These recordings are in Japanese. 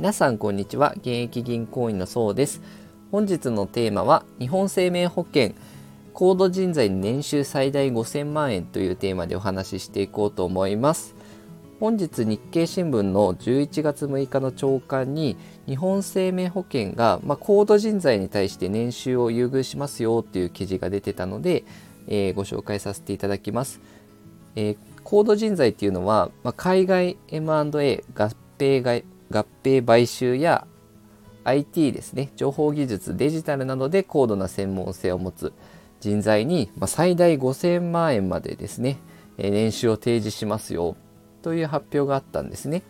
皆さんこんにちは。現役銀行員のそうです。本日のテーマは日本生命保険。高度人材年収最大5000万円というテーマでお話ししていこうと思います。本日日経新聞の11月6日の朝刊に日本生命保険が、まあ、高度人材に対して年収を優遇しますよっていう記事が出てたので、えー、ご紹介させていただきます、えー、高度人材っていうのは、まあ、海外 M&A 合併外合併買収や IT ですね情報技術デジタルなどで高度な専門性を持つ人材に、ま最大5000万円までですね年収を提示しますよという発表があったんですね。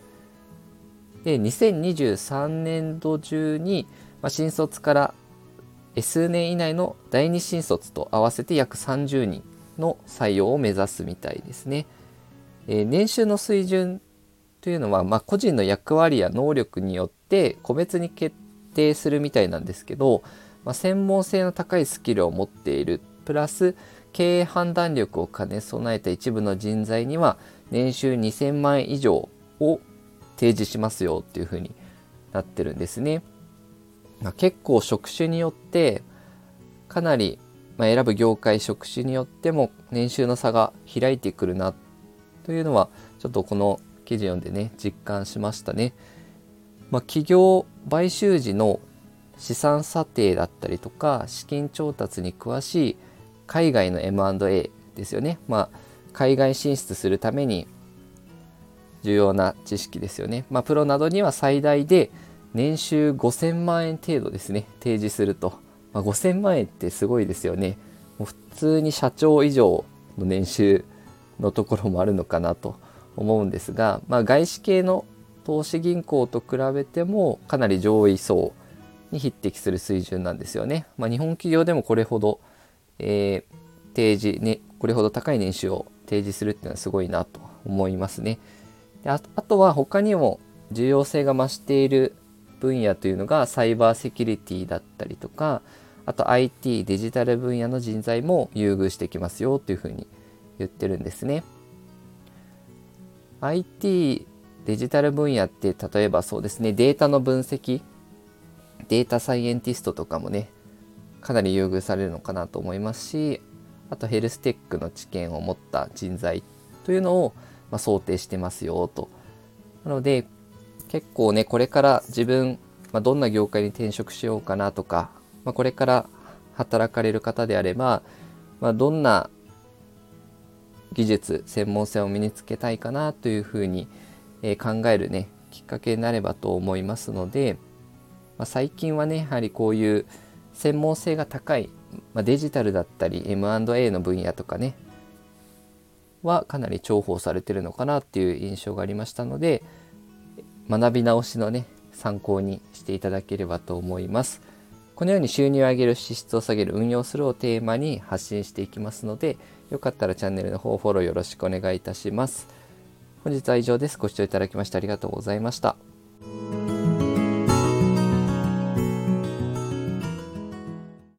で2023年度中に、ま新卒から数年以内の第二新卒と合わせて約30人の採用を目指すみたいですね。え年収の水準というのは、まあ、個人の役割や能力によって個別に決定するみたいなんですけど、まあ、専門性の高いスキルを持っているプラス経営判断力を兼ね備えた一部の人材には年収2000万円以上を提示しますよっていうふうになってるんですね。まあ、結構職種によってかなり、まあ、選ぶ業界職種によっても年収の差が開いてくるなというのはちょっとこの記事読んでね実感しましたね。まあ、企業買収時の資産査定だったりとか資金調達に詳しい海外の M&A ですよね。まあ、海外進出するために重要な知識ですよね。まあ、プロなどには最大で年収5000万円程度ですね提示すると、まあ、5000万円ってすごいですよね。もう普通に社長以上の年収のところもあるのかなと思うんですが、まあ、外資系の投資銀行と比べてもかなり上位層に匹敵する水準なんですよね。まあ、日本企業でもこれほど、えー、提示、ね、これほど高い年収を提示するっていうのはすごいなと思いますね。であとは他にも重要性が増している分野というのがサイバーセキュリティだったりとかあと IT デジタル分野の人材も優遇してきますよというふうに言ってるんですね。IT デジタル分野って例えばそうですねデータの分析データサイエンティストとかもねかなり優遇されるのかなと思いますしあとヘルステックの知見を持った人材というのを、ま、想定してますよと。なので結構ねこれから自分、まあ、どんな業界に転職しようかなとか、まあ、これから働かれる方であれば、まあ、どんな技術専門性を身につけたいかなというふうに、えー、考えるねきっかけになればと思いますので、まあ、最近はねやはりこういう専門性が高い、まあ、デジタルだったり M&A の分野とかねはかなり重宝されてるのかなっていう印象がありましたので学び直しのね参考にしていただければと思います。このように収入を上げる支出を下げる運用するをテーマに発信していきますのでよかったらチャンネルの方フォローよろしくお願いいたします。本日は以上です。ご視聴いただきましてありがとうございました。